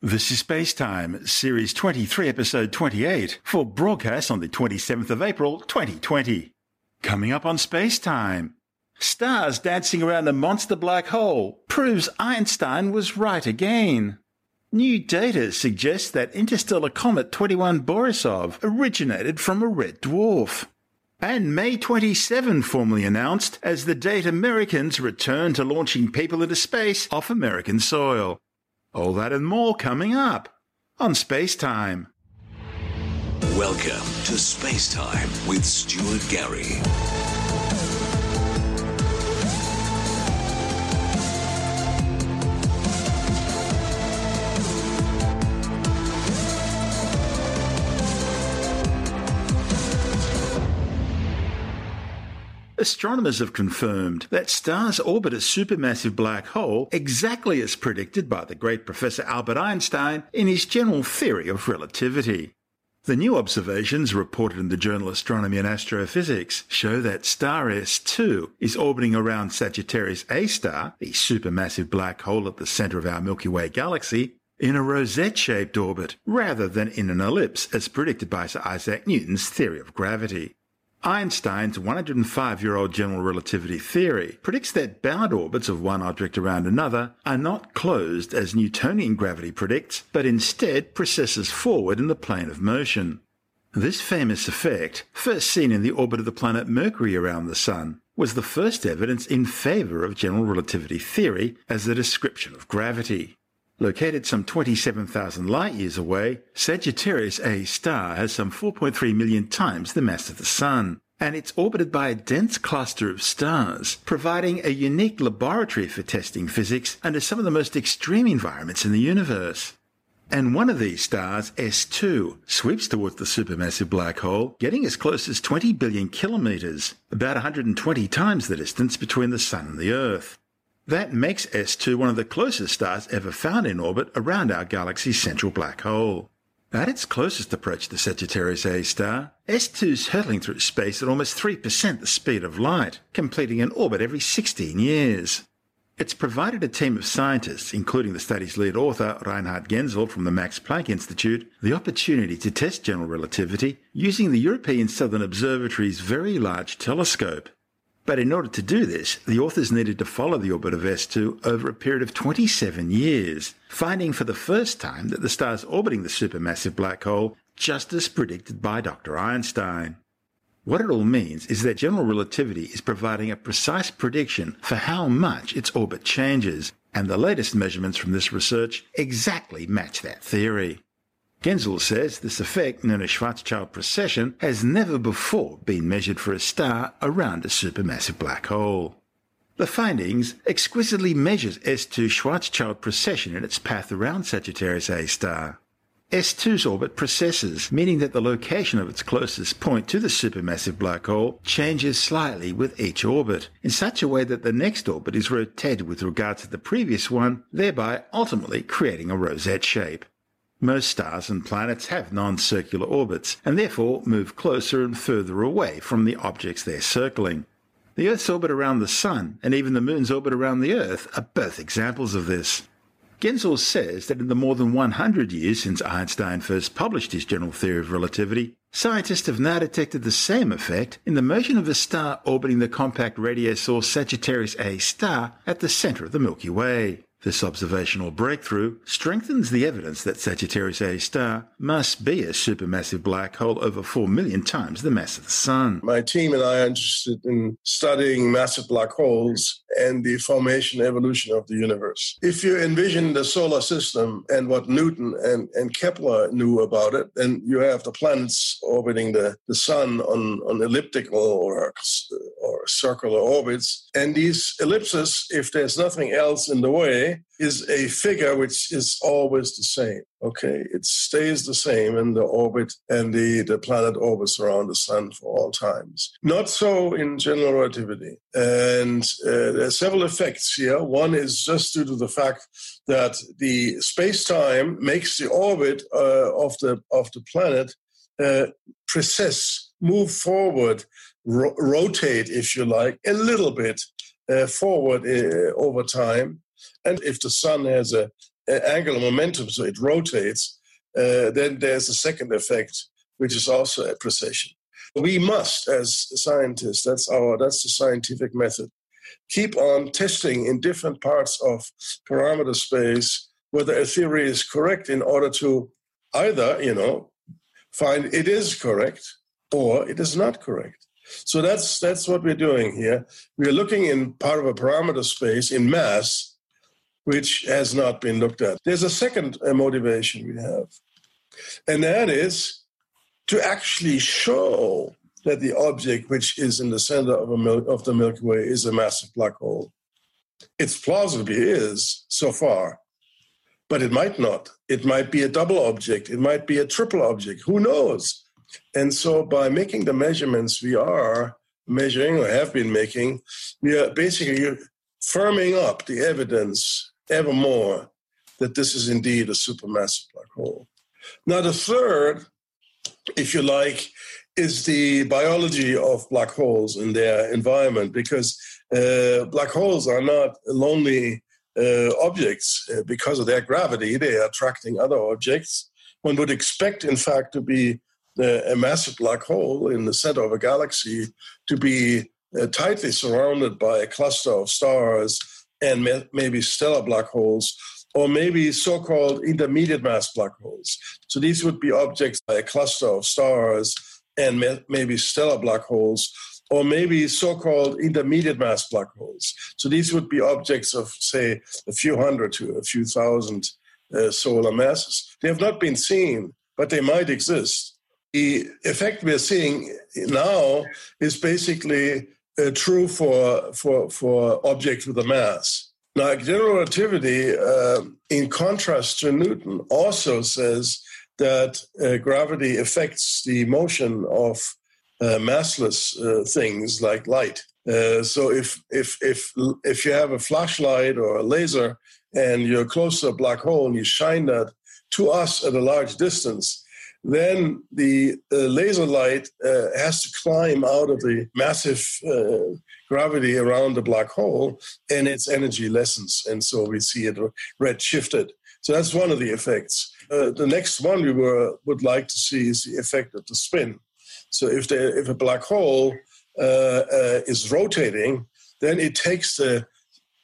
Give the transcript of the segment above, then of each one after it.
This is Space Time, Series 23, Episode 28, for broadcast on the 27th of April, 2020. Coming up on Space Time. Stars dancing around a monster black hole proves Einstein was right again. New data suggests that interstellar comet 21 Borisov originated from a red dwarf. And May 27 formally announced as the date Americans return to launching people into space off American soil. All that and more coming up on Space Time. Welcome to Space Time with Stuart Gary. Astronomers have confirmed that stars orbit a supermassive black hole exactly as predicted by the great Professor Albert Einstein in his general theory of relativity. The new observations reported in the journal Astronomy and Astrophysics show that star S2 is orbiting around Sagittarius A star, the supermassive black hole at the center of our Milky Way galaxy, in a rosette-shaped orbit rather than in an ellipse as predicted by Sir Isaac Newton's theory of gravity. Einstein's 105 year old general relativity theory predicts that bound orbits of one object around another are not closed as Newtonian gravity predicts, but instead precesses forward in the plane of motion. This famous effect, first seen in the orbit of the planet Mercury around the Sun, was the first evidence in favour of general relativity theory as a description of gravity. Located some 27,000 light years away, Sagittarius A star has some 4.3 million times the mass of the Sun, and it's orbited by a dense cluster of stars, providing a unique laboratory for testing physics under some of the most extreme environments in the universe. And one of these stars, S2, sweeps towards the supermassive black hole, getting as close as 20 billion kilometers, about 120 times the distance between the Sun and the Earth. That makes S2 one of the closest stars ever found in orbit around our galaxy's central black hole. At its closest approach to Sagittarius A star, S2 is hurtling through space at almost 3% the speed of light, completing an orbit every 16 years. It's provided a team of scientists, including the study's lead author, Reinhard Genzel from the Max Planck Institute, the opportunity to test general relativity using the European Southern Observatory's Very Large Telescope. But in order to do this, the authors needed to follow the orbit of S2 over a period of 27 years, finding for the first time that the stars orbiting the supermassive black hole just as predicted by Dr. Einstein. What it all means is that general relativity is providing a precise prediction for how much its orbit changes, and the latest measurements from this research exactly match that theory. Genzel says this effect, known as Schwarzschild precession, has never before been measured for a star around a supermassive black hole. The findings exquisitely measures S2 Schwarzschild precession in its path around Sagittarius A star. S2's orbit precesses, meaning that the location of its closest point to the supermassive black hole changes slightly with each orbit, in such a way that the next orbit is rotated with regard to the previous one, thereby ultimately creating a rosette shape. Most stars and planets have non-circular orbits and therefore move closer and further away from the objects they're circling. The Earth's orbit around the Sun and even the Moon's orbit around the Earth are both examples of this. Genzel says that in the more than 100 years since Einstein first published his general theory of relativity, scientists have now detected the same effect in the motion of a star orbiting the compact radio source Sagittarius A star at the center of the Milky Way. This observational breakthrough strengthens the evidence that Sagittarius A star must be a supermassive black hole over 4 million times the mass of the Sun. My team and I are interested in studying massive black holes and the formation evolution of the universe. If you envision the solar system and what Newton and, and Kepler knew about it, then you have the planets orbiting the, the Sun on, on elliptical or, or circular orbits. And these ellipses, if there's nothing else in the way, is a figure which is always the same. Okay, it stays the same in the orbit, and the, the planet orbits around the sun for all times. Not so in general relativity. And uh, there are several effects here. One is just due to the fact that the space time makes the orbit uh, of, the, of the planet uh, move forward, ro- rotate, if you like, a little bit uh, forward uh, over time. And if the sun has a, uh, angular momentum, so it rotates, uh, then there's a second effect, which is also a precession. We must, as scientists, that's our that's the scientific method, keep on testing in different parts of parameter space whether a theory is correct in order to either, you know, find it is correct or it is not correct. So that's that's what we're doing here. We're looking in part of a parameter space in mass, which has not been looked at. There's a second uh, motivation we have, and that is to actually show that the object which is in the center of, Mil- of the Milky Way is a massive black hole. It plausibly is so far, but it might not. It might be a double object, it might be a triple object, who knows? And so by making the measurements we are measuring or have been making, we are basically firming up the evidence ever more that this is indeed a supermassive black hole. Now, the third, if you like, is the biology of black holes and their environment, because uh, black holes are not lonely uh, objects uh, because of their gravity. They are attracting other objects. One would expect, in fact, to be uh, a massive black hole in the center of a galaxy to be uh, tightly surrounded by a cluster of stars and maybe stellar black holes or maybe so-called intermediate mass black holes. So these would be objects like a cluster of stars and maybe stellar black holes, or maybe so-called intermediate mass black holes. So these would be objects of, say, a few hundred to a few thousand uh, solar masses. They have not been seen, but they might exist. The effect we're seeing now is basically uh, true for, for, for objects with a mass. Now, general relativity, uh, in contrast to Newton, also says that uh, gravity affects the motion of uh, massless uh, things like light. Uh, so if if if if you have a flashlight or a laser and you're close to a black hole and you shine that to us at a large distance, then the laser light uh, has to climb out of the massive uh, gravity around the black hole and its energy lessens. And so we see it red shifted. So that's one of the effects. Uh, the next one we were, would like to see is the effect of the spin. So if, the, if a black hole uh, uh, is rotating, then it takes the,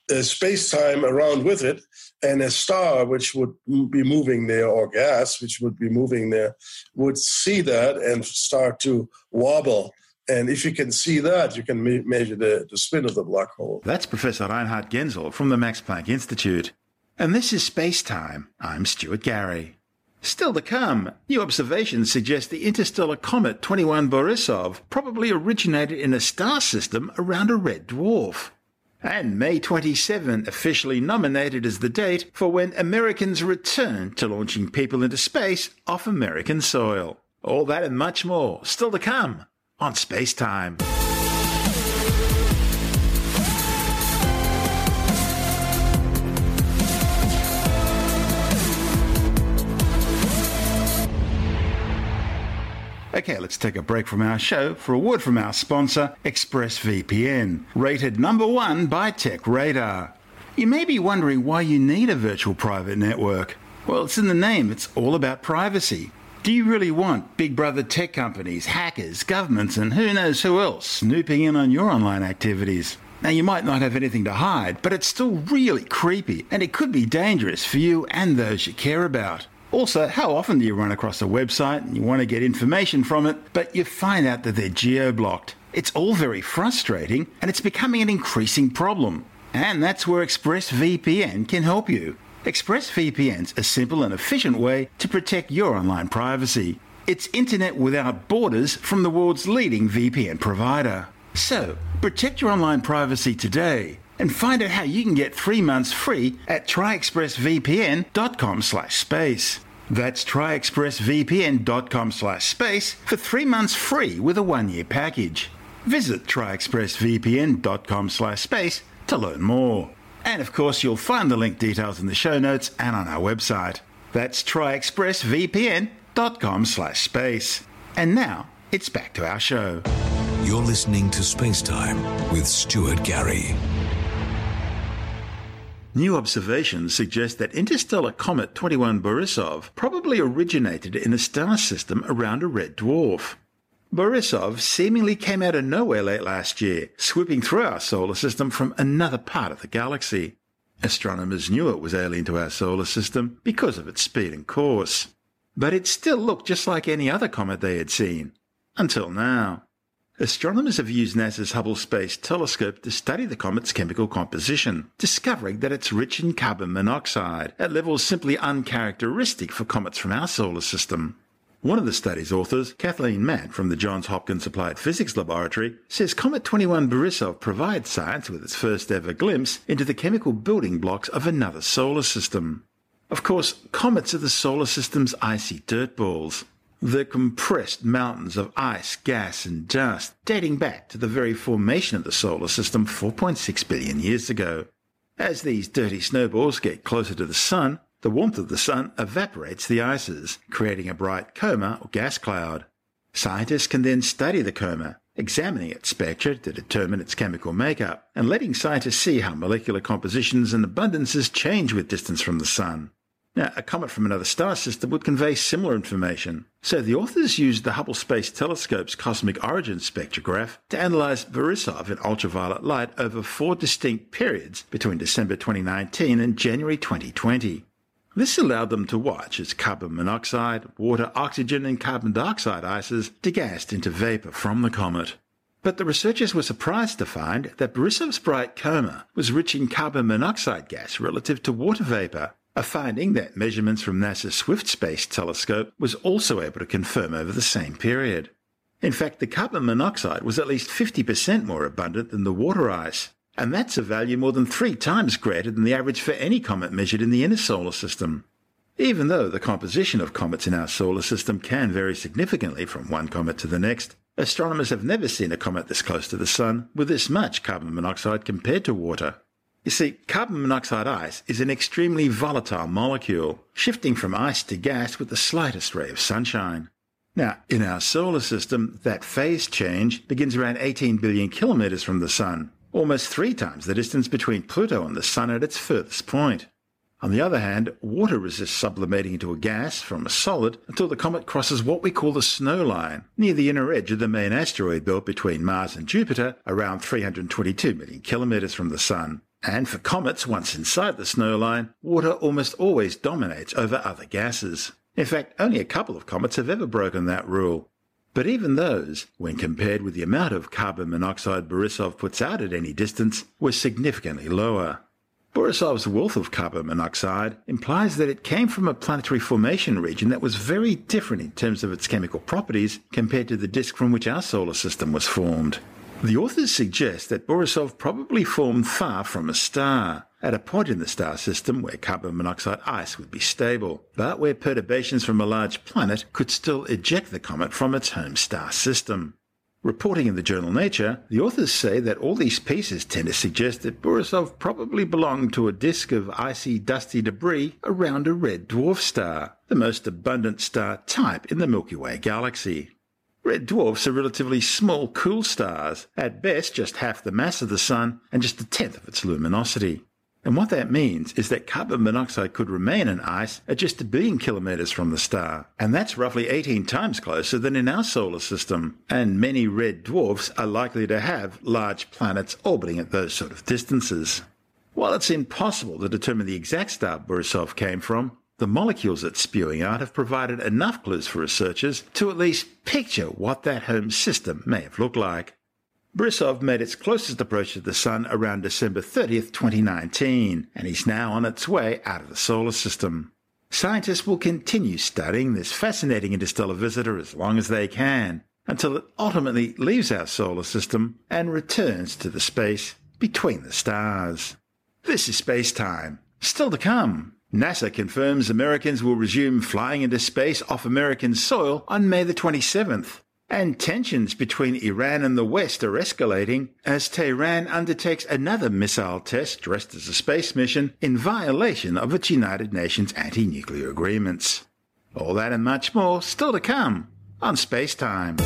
the space time around with it, and a star which would be moving there, or gas which would be moving there, would see that and start to wobble. And if you can see that, you can me- measure the, the spin of the black hole. That's Professor Reinhard Genzel from the Max Planck Institute. And this is Space Time. I'm Stuart Gary. Still to come, new observations suggest the interstellar comet 21 Borisov probably originated in a star system around a red dwarf. And May 27 officially nominated as the date for when Americans return to launching people into space off American soil. All that and much more still to come on Space Time. Okay, let's take a break from our show for a word from our sponsor, ExpressVPN, rated number one by TechRadar. You may be wondering why you need a virtual private network. Well, it's in the name, it's all about privacy. Do you really want big brother tech companies, hackers, governments, and who knows who else snooping in on your online activities? Now, you might not have anything to hide, but it's still really creepy, and it could be dangerous for you and those you care about. Also, how often do you run across a website and you want to get information from it, but you find out that they're geo blocked? It's all very frustrating and it's becoming an increasing problem. And that's where ExpressVPN can help you. ExpressVPN's a simple and efficient way to protect your online privacy. It's internet without borders from the world's leading VPN provider. So, protect your online privacy today and find out how you can get three months free at tryexpressvpn.com slash space. That's tryexpressvpn.com slash space for three months free with a one-year package. Visit tryexpressvpn.com slash space to learn more. And of course, you'll find the link details in the show notes and on our website. That's tryexpressvpn.com slash space. And now, it's back to our show. You're listening to Space Time with Stuart Gary. New observations suggest that interstellar comet 21 Borisov probably originated in a star system around a red dwarf. Borisov seemingly came out of nowhere late last year, swooping through our solar system from another part of the galaxy. Astronomers knew it was alien to our solar system because of its speed and course. But it still looked just like any other comet they had seen. Until now. Astronomers have used NASA's Hubble Space Telescope to study the comet's chemical composition, discovering that it's rich in carbon monoxide at levels simply uncharacteristic for comets from our solar system. One of the study's authors, Kathleen Mandt from the Johns Hopkins Applied Physics Laboratory, says Comet 21 Borisov provides science with its first ever glimpse into the chemical building blocks of another solar system. Of course, comets are the solar system's icy dirt balls, the compressed mountains of ice, gas, and dust dating back to the very formation of the solar system 4.6 billion years ago. As these dirty snowballs get closer to the sun, the warmth of the sun evaporates the ices, creating a bright coma or gas cloud. Scientists can then study the coma, examining its spectra to determine its chemical makeup, and letting scientists see how molecular compositions and abundances change with distance from the sun. Now, a comet from another star system would convey similar information. So the authors used the Hubble Space Telescope's cosmic origin spectrograph to analyze Borisov in ultraviolet light over four distinct periods between December 2019 and January 2020. This allowed them to watch as carbon monoxide, water, oxygen, and carbon dioxide ices degassed into vapor from the comet. But the researchers were surprised to find that Borisov's bright coma was rich in carbon monoxide gas relative to water vapor, a finding that measurements from NASA's Swift Space Telescope was also able to confirm over the same period. In fact, the carbon monoxide was at least 50% more abundant than the water ice, and that's a value more than three times greater than the average for any comet measured in the inner solar system. Even though the composition of comets in our solar system can vary significantly from one comet to the next, astronomers have never seen a comet this close to the Sun with this much carbon monoxide compared to water. You see, carbon monoxide ice is an extremely volatile molecule, shifting from ice to gas with the slightest ray of sunshine. Now, in our solar system, that phase change begins around 18 billion kilometers from the Sun, almost three times the distance between Pluto and the Sun at its furthest point. On the other hand, water resists sublimating into a gas from a solid until the comet crosses what we call the snow line, near the inner edge of the main asteroid belt between Mars and Jupiter, around 322 million kilometers from the Sun. And for comets, once inside the snow line, water almost always dominates over other gases. In fact, only a couple of comets have ever broken that rule. But even those, when compared with the amount of carbon monoxide Borisov puts out at any distance, were significantly lower. Borisov's wealth of carbon monoxide implies that it came from a planetary formation region that was very different in terms of its chemical properties compared to the disk from which our solar system was formed. The authors suggest that Borisov probably formed far from a star, at a point in the star system where carbon monoxide ice would be stable, but where perturbations from a large planet could still eject the comet from its home star system. Reporting in the journal Nature, the authors say that all these pieces tend to suggest that Borisov probably belonged to a disk of icy, dusty debris around a red dwarf star, the most abundant star type in the Milky Way galaxy. Red dwarfs are relatively small, cool stars, at best just half the mass of the Sun and just a tenth of its luminosity. And what that means is that carbon monoxide could remain in ice at just a billion kilometers from the star, and that's roughly 18 times closer than in our solar system. And many red dwarfs are likely to have large planets orbiting at those sort of distances. While it's impossible to determine the exact star Borisov came from, the molecules it's spewing out have provided enough clues for researchers to at least picture what that home system may have looked like. Borisov made its closest approach to the Sun around December 30th, 2019, and is now on its way out of the solar system. Scientists will continue studying this fascinating interstellar visitor as long as they can, until it ultimately leaves our solar system and returns to the space between the stars. This is Space Time. Still to come. NASA confirms Americans will resume flying into space off American soil on May the 27th. And tensions between Iran and the West are escalating as Tehran undertakes another missile test dressed as a space mission in violation of its United Nations anti nuclear agreements. All that and much more still to come on Space Time.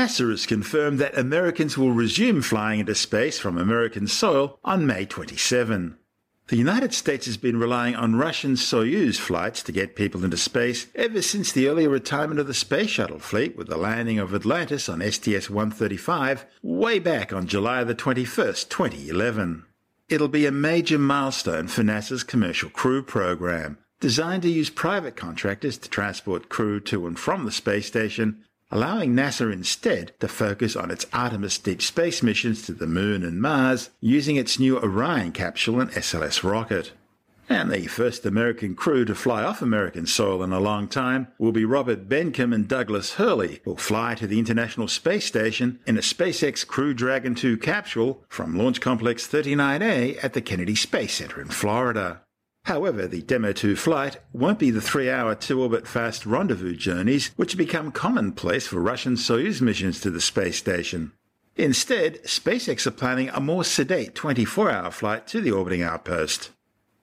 NASA has confirmed that Americans will resume flying into space from American soil on May 27. The United States has been relying on Russian Soyuz flights to get people into space ever since the earlier retirement of the space shuttle fleet with the landing of Atlantis on STS-135 way back on July the 21st, 2011. It'll be a major milestone for NASA's commercial crew program, designed to use private contractors to transport crew to and from the space station allowing NASA instead to focus on its Artemis deep space missions to the Moon and Mars using its new Orion capsule and SLS rocket. And the first American crew to fly off American soil in a long time will be Robert Behnken and Douglas Hurley, who'll fly to the International Space Station in a SpaceX Crew Dragon 2 capsule from Launch Complex 39A at the Kennedy Space Center in Florida. However, the Demo 2 flight won't be the three hour two orbit fast rendezvous journeys which become commonplace for Russian Soyuz missions to the space station. Instead, SpaceX are planning a more sedate 24 hour flight to the orbiting outpost.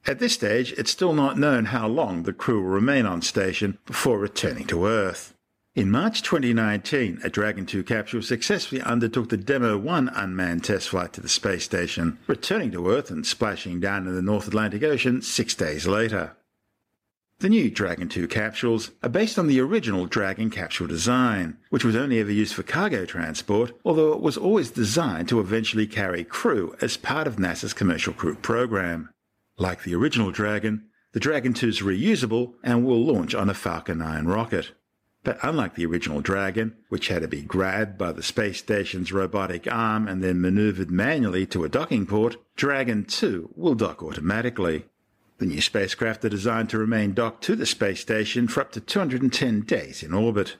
At this stage, it's still not known how long the crew will remain on station before returning to Earth. In March 2019, a Dragon 2 capsule successfully undertook the Demo 1 unmanned test flight to the space station, returning to Earth and splashing down in the North Atlantic Ocean six days later. The new Dragon 2 capsules are based on the original Dragon capsule design, which was only ever used for cargo transport, although it was always designed to eventually carry crew as part of NASA's commercial crew program. Like the original Dragon, the Dragon 2 is reusable and will launch on a Falcon 9 rocket. But unlike the original Dragon, which had to be grabbed by the space station's robotic arm and then maneuvered manually to a docking port, Dragon 2 will dock automatically. The new spacecraft are designed to remain docked to the space station for up to 210 days in orbit.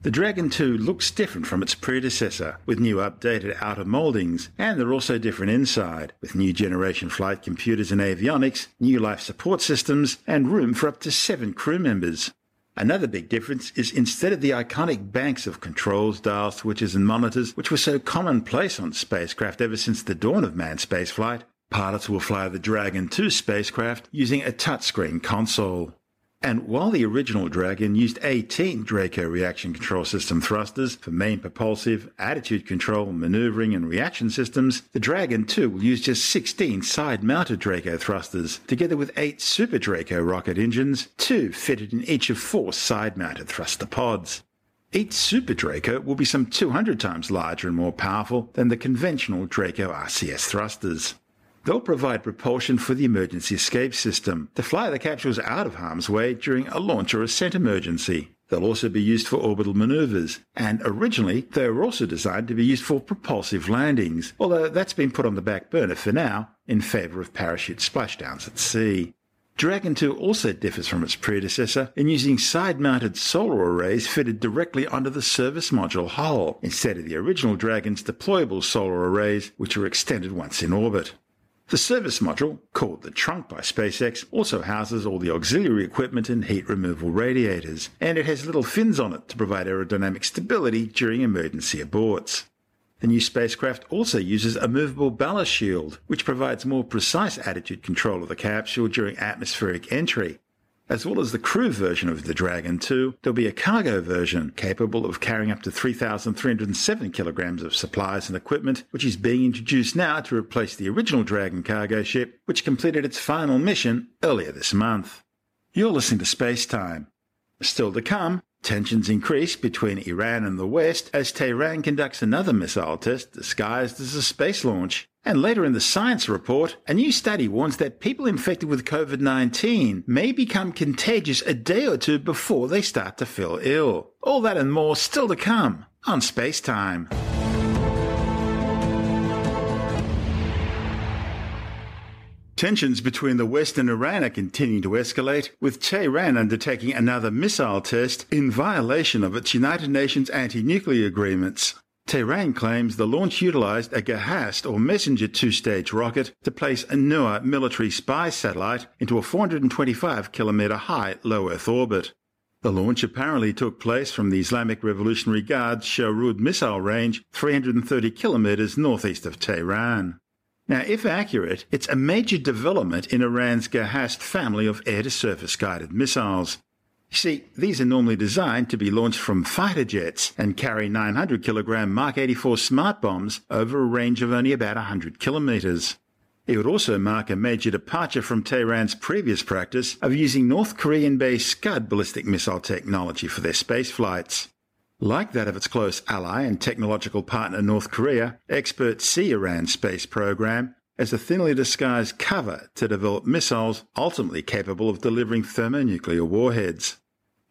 The Dragon 2 looks different from its predecessor, with new updated outer mouldings, and they're also different inside, with new generation flight computers and avionics, new life support systems, and room for up to seven crew members. Another big difference is instead of the iconic banks of controls, dials, switches, and monitors, which were so commonplace on spacecraft ever since the dawn of manned spaceflight, pilots will fly the Dragon 2 spacecraft using a touchscreen console. And while the original Dragon used 18 Draco reaction control system thrusters for main propulsive, attitude control, maneuvering, and reaction systems, the Dragon 2 will use just 16 side mounted Draco thrusters, together with 8 Super Draco rocket engines, two fitted in each of four side mounted thruster pods. Each Super Draco will be some 200 times larger and more powerful than the conventional Draco RCS thrusters. They'll provide propulsion for the emergency escape system to fly the capsules out of harm's way during a launch or ascent emergency. They'll also be used for orbital maneuvers, and originally they were also designed to be used for propulsive landings, although that's been put on the back burner for now in favour of parachute splashdowns at sea. Dragon 2 also differs from its predecessor in using side mounted solar arrays fitted directly onto the service module hull, instead of the original Dragon's deployable solar arrays, which are extended once in orbit. The service module, called the trunk by SpaceX, also houses all the auxiliary equipment and heat removal radiators, and it has little fins on it to provide aerodynamic stability during emergency aborts. The new spacecraft also uses a movable ballast shield, which provides more precise attitude control of the capsule during atmospheric entry, as well as the crew version of the Dragon 2, there'll be a cargo version capable of carrying up to 3,307 kilograms of supplies and equipment, which is being introduced now to replace the original Dragon cargo ship, which completed its final mission earlier this month. You're listening to Space Time. Still to come, tensions increase between Iran and the West as Tehran conducts another missile test disguised as a space launch. And later in the science report, a new study warns that people infected with COVID 19 may become contagious a day or two before they start to feel ill. All that and more still to come on Space Time. Tensions between the West and Iran are continuing to escalate, with Tehran undertaking another missile test in violation of its United Nations anti nuclear agreements. Tehran claims the launch utilized a Qased or messenger two-stage rocket to place a newer military spy satellite into a 425 kilometer high low Earth orbit. The launch apparently took place from the Islamic Revolutionary Guard's Shahroud missile range 330 kilometers northeast of Tehran. Now, if accurate, it's a major development in Iran's Qased family of air-to-surface guided missiles. You see, these are normally designed to be launched from fighter jets and carry 900 kilogram Mark 84 smart bombs over a range of only about 100 kilometers. It would also mark a major departure from Tehran's previous practice of using North Korean based Scud ballistic missile technology for their space flights. Like that of its close ally and technological partner North Korea, experts see Iran's space program as a thinly disguised cover to develop missiles ultimately capable of delivering thermonuclear warheads.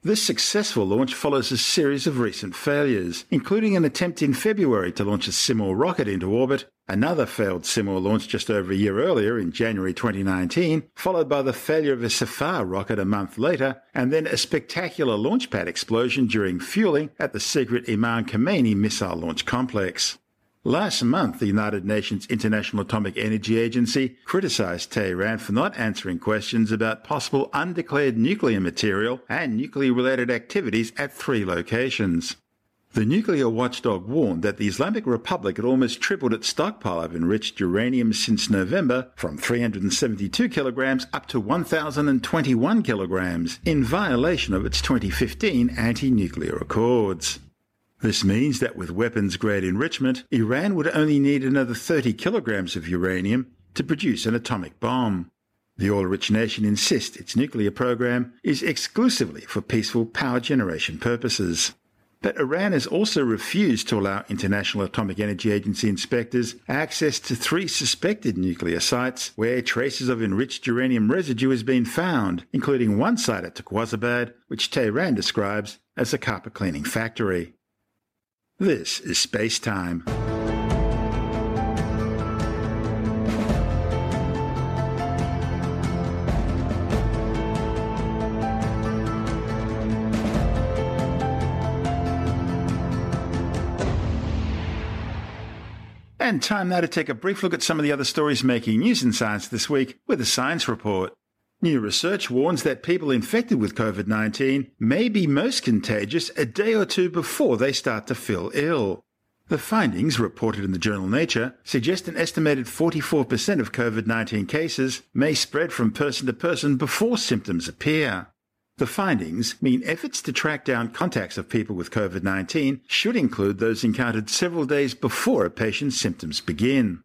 This successful launch follows a series of recent failures, including an attempt in February to launch a Simorgh rocket into orbit, another failed Simorgh launch just over a year earlier in January 2019, followed by the failure of a Safir rocket a month later, and then a spectacular launchpad explosion during fueling at the secret Imam Khomeini missile launch complex. Last month, the United Nations International Atomic Energy Agency criticized Tehran for not answering questions about possible undeclared nuclear material and nuclear related activities at three locations. The nuclear watchdog warned that the Islamic Republic had almost tripled its stockpile of enriched uranium since November from 372 kilograms up to 1,021 kilograms in violation of its 2015 anti nuclear accords. This means that with weapons grade enrichment, Iran would only need another 30 kilograms of uranium to produce an atomic bomb. The oil rich nation insists its nuclear program is exclusively for peaceful power generation purposes. But Iran has also refused to allow International Atomic Energy Agency inspectors access to three suspected nuclear sites where traces of enriched uranium residue has been found, including one site at Turquzabad, which Tehran describes as a carpet cleaning factory. This is Space Time. And time now to take a brief look at some of the other stories making news in science this week with a science report. New research warns that people infected with COVID 19 may be most contagious a day or two before they start to feel ill. The findings, reported in the journal Nature, suggest an estimated 44% of COVID 19 cases may spread from person to person before symptoms appear. The findings mean efforts to track down contacts of people with COVID 19 should include those encountered several days before a patient's symptoms begin.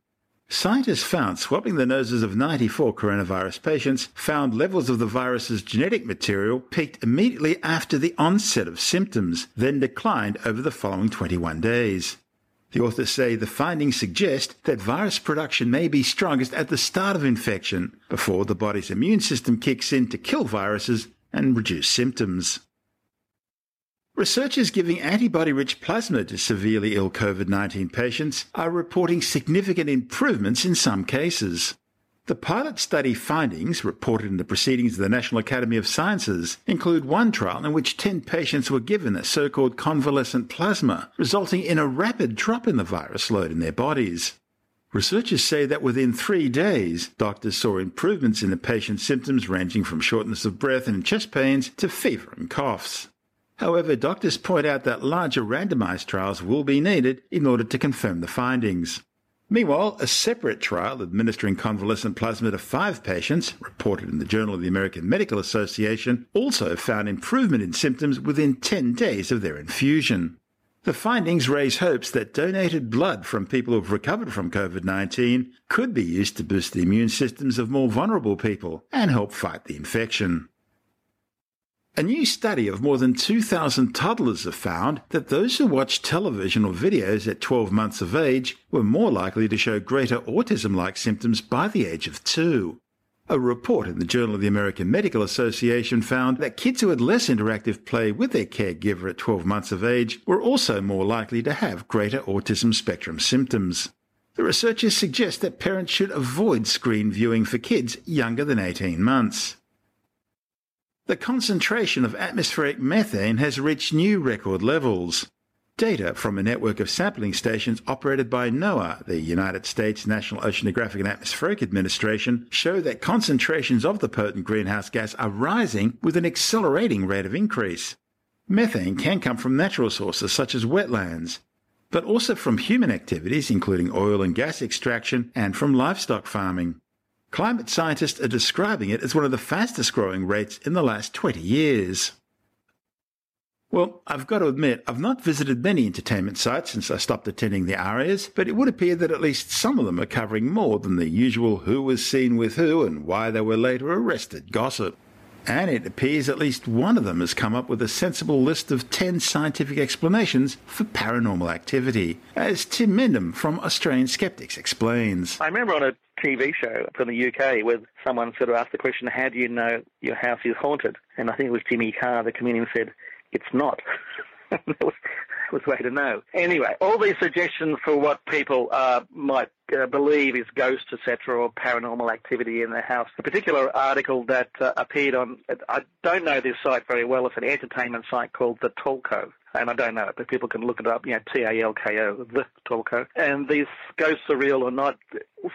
Scientists found swabbing the noses of 94 coronavirus patients found levels of the virus's genetic material peaked immediately after the onset of symptoms, then declined over the following 21 days. The authors say the findings suggest that virus production may be strongest at the start of infection, before the body's immune system kicks in to kill viruses and reduce symptoms. Researchers giving antibody rich plasma to severely ill COVID 19 patients are reporting significant improvements in some cases. The pilot study findings, reported in the Proceedings of the National Academy of Sciences, include one trial in which 10 patients were given a so called convalescent plasma, resulting in a rapid drop in the virus load in their bodies. Researchers say that within three days, doctors saw improvements in the patient's symptoms ranging from shortness of breath and chest pains to fever and coughs. However, doctors point out that larger randomized trials will be needed in order to confirm the findings. Meanwhile, a separate trial administering convalescent plasma to five patients, reported in the Journal of the American Medical Association, also found improvement in symptoms within 10 days of their infusion. The findings raise hopes that donated blood from people who have recovered from COVID 19 could be used to boost the immune systems of more vulnerable people and help fight the infection. A new study of more than 2,000 toddlers have found that those who watched television or videos at 12 months of age were more likely to show greater autism like symptoms by the age of two. A report in the Journal of the American Medical Association found that kids who had less interactive play with their caregiver at 12 months of age were also more likely to have greater autism spectrum symptoms. The researchers suggest that parents should avoid screen viewing for kids younger than 18 months. The concentration of atmospheric methane has reached new record levels. Data from a network of sampling stations operated by NOAA, the United States National Oceanographic and Atmospheric Administration, show that concentrations of the potent greenhouse gas are rising with an accelerating rate of increase. Methane can come from natural sources such as wetlands, but also from human activities including oil and gas extraction and from livestock farming. Climate scientists are describing it as one of the fastest growing rates in the last 20 years. Well, I've got to admit, I've not visited many entertainment sites since I stopped attending the ARIAs, but it would appear that at least some of them are covering more than the usual who was seen with who and why they were later arrested gossip. And it appears at least one of them has come up with a sensible list of 10 scientific explanations for paranormal activity, as Tim Mendham from Australian Skeptics explains. I remember on a TV show from the UK where someone sort of asked the question, How do you know your house is haunted? And I think it was Jimmy Carr, the comedian, said, It's not. that was, was way to know. Anyway, all these suggestions for what people uh, might uh, believe is ghosts, etc., or paranormal activity in their house. A particular article that uh, appeared on, I don't know this site very well, it's an entertainment site called The Talko and I don't know it, but people can look it up, you know, T-A-L-K-O, the Talko. And these ghosts are real or not.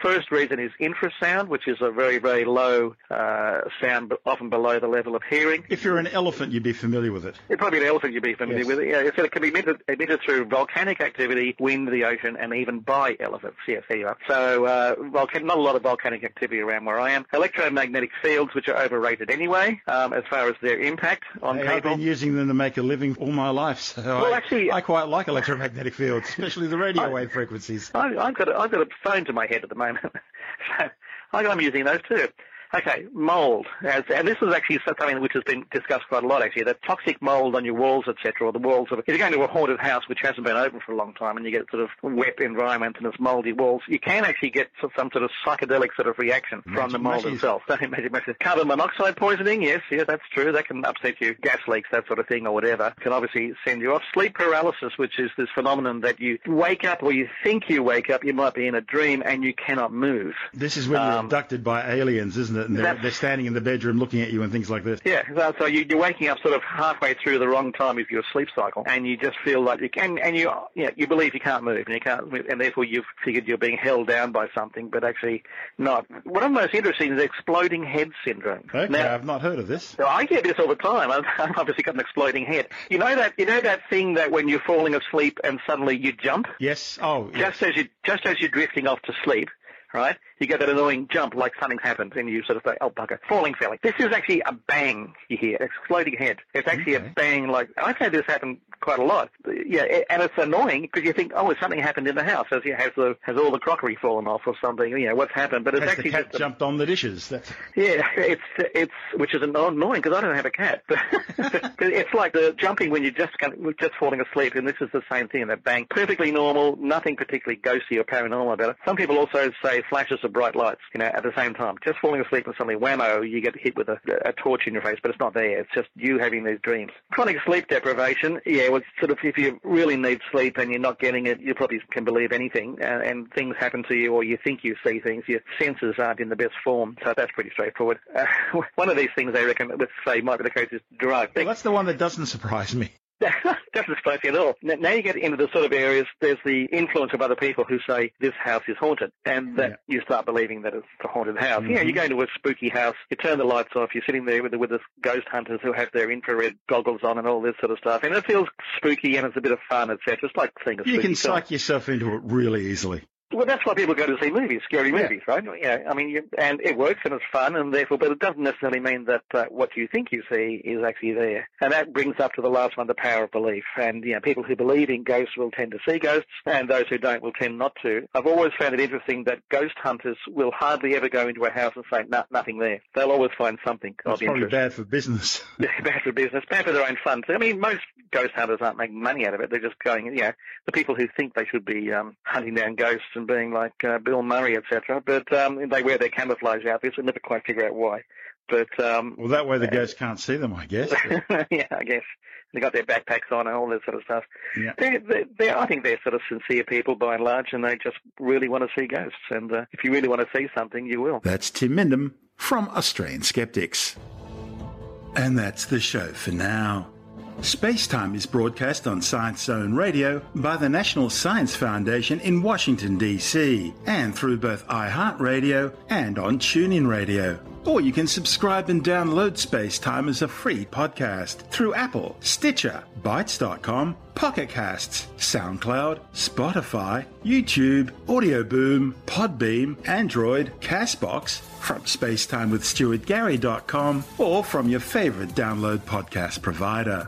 First reason is infrasound, which is a very, very low uh, sound, often below the level of hearing. If you're an elephant, you'd be familiar with it. It's probably an elephant you'd be familiar Yes. with it. Yeah, it can be emitted, emitted through volcanic activity, wind, the ocean, and even by elephants. Yes, there you are. So, uh, volcan- not a lot of volcanic activity around where I am. Electromagnetic fields, which are overrated anyway, um, as far as their impact on Hey, I've been using them to make a living all my life, so Well, I, actually- I quite like electromagnetic fields, especially the radio wave frequencies. I, I've got a, I've got a phone to my head at the moment, so I'm using those too. Okay, mold, As, and this is actually something which has been discussed quite a lot. Actually, that toxic mold on your walls, etc., or the walls of. If you're going to a haunted house which hasn't been open for a long time, and you get sort of wet environment and it's mouldy walls, you can actually get some some sort of psychedelic sort of reaction from the mold mushies. itself. Magic mushies. Carbon monoxide poisoning, yes, yes, that's true. That can upset you. Gas leaks, that sort of thing, or whatever, can obviously send you off. Sleep paralysis, which is this phenomenon that you wake up or you think you wake up, you might be in a dream and you cannot move. This is when you're Um, abducted by aliens, isn't it? And they're, they're standing in the bedroom looking at you and things like this. Yeah, so, so you, you're waking up sort of halfway through the wrong time of your sleep cycle, and you just feel like you can, and you, you, know, you believe you can't move, and you can't move, and therefore you've figured you're being held down by something, but actually not. What I'm most interested in is exploding head syndrome. Okay, Now, I've not heard of this. so I get this all the time. I've, I've obviously got an exploding head. You know that you know that thing that when you're falling asleep and suddenly you jump, Yes. Oh, yes. just as you just as you're drifting off to sleep, right? You get that annoying jump like something's happened, and you sort of say, "Oh bugger!" Falling feeling. This is actually a bang you hear, exploding head. It's actually Okay. a bang. Like I've had this happen quite a lot. Yeah, and it's annoying because you think, "Oh, something happened in the house." Has, has the has all the crockery fallen off or something? You know what's happened? But it's Has the actually cat just a- jumped on the dishes? That's, yeah, it's it's which is annoying because I don't have a cat. It's like the jumping when you're just just falling asleep, and this is the same thing. That bang, perfectly normal, nothing particularly ghosty or paranormal about it. Some people also say flashes of bright lights, you know, at the same time. Just falling asleep and suddenly whammo, you get hit with a, a torch in your face, but it's not there. It's just you having these dreams. Chronic sleep deprivation, yeah, well, sort of if you really need sleep and you're not getting it, you probably can believe anything, uh, and things happen to you, or you think you see things. Your senses aren't in the best form, so that's pretty straightforward. Uh, one of these things they reckon, let's say, might be the case is drug. well, that's the one that doesn't surprise me. Doesn't surprise me at all. Now you get into the sort of areas, there's the influence of other people who say this house is haunted, and mm. that you start believing that it's a haunted house. You know, you go into a spooky house, you turn the lights off, you're sitting there with the, with the ghost hunters who have their infrared goggles on and all this sort of stuff, and it feels spooky and it's a bit of fun, etc. It's like seeing a You can film. psych yourself into it really easily. Well, that's why people go to see movies, scary Yeah. movies, right? Yeah, I mean, you, and it works and it's fun, and therefore, but it doesn't necessarily mean that uh, what you think you see is actually there. And that brings up to the last one, the power of belief. And you know, people who believe in ghosts will tend to see ghosts, and those who don't will tend not to. I've always found it interesting that ghost hunters will hardly ever go into a house and say no, nothing there. They'll always find something That's of probably interest. bad for business. bad for business, bad for their own fun. So, I mean, most ghost hunters aren't making money out of it. They're just going, you know, the people who think they should be um, hunting down ghosts and being like uh, Bill Murray, etc. But um, they wear their camouflage outfits and never quite figure out why. But um, Well, that way the ghosts can't see them, I guess. yeah, I guess they got their backpacks on and all that sort of stuff. Yeah. They're, they're, they're, I think they're sort of sincere people by and large, and they just really want to see ghosts. And uh, if you really want to see something, you will. That's Tim Mendham from Australian Skeptics. And that's the show for now. Spacetime is broadcast on Science Zone Radio by the National Science Foundation in Washington, D.C., and through both iHeartRadio and on TuneIn Radio. Or you can subscribe and download Spacetime as a free podcast through Apple, Stitcher, Bytes.com, Pocket Casts, SoundCloud, Spotify, YouTube, Audio Boom, Podbean, Android, Castbox, from spacetimewithstuartgary.com, or from your favorite download podcast provider.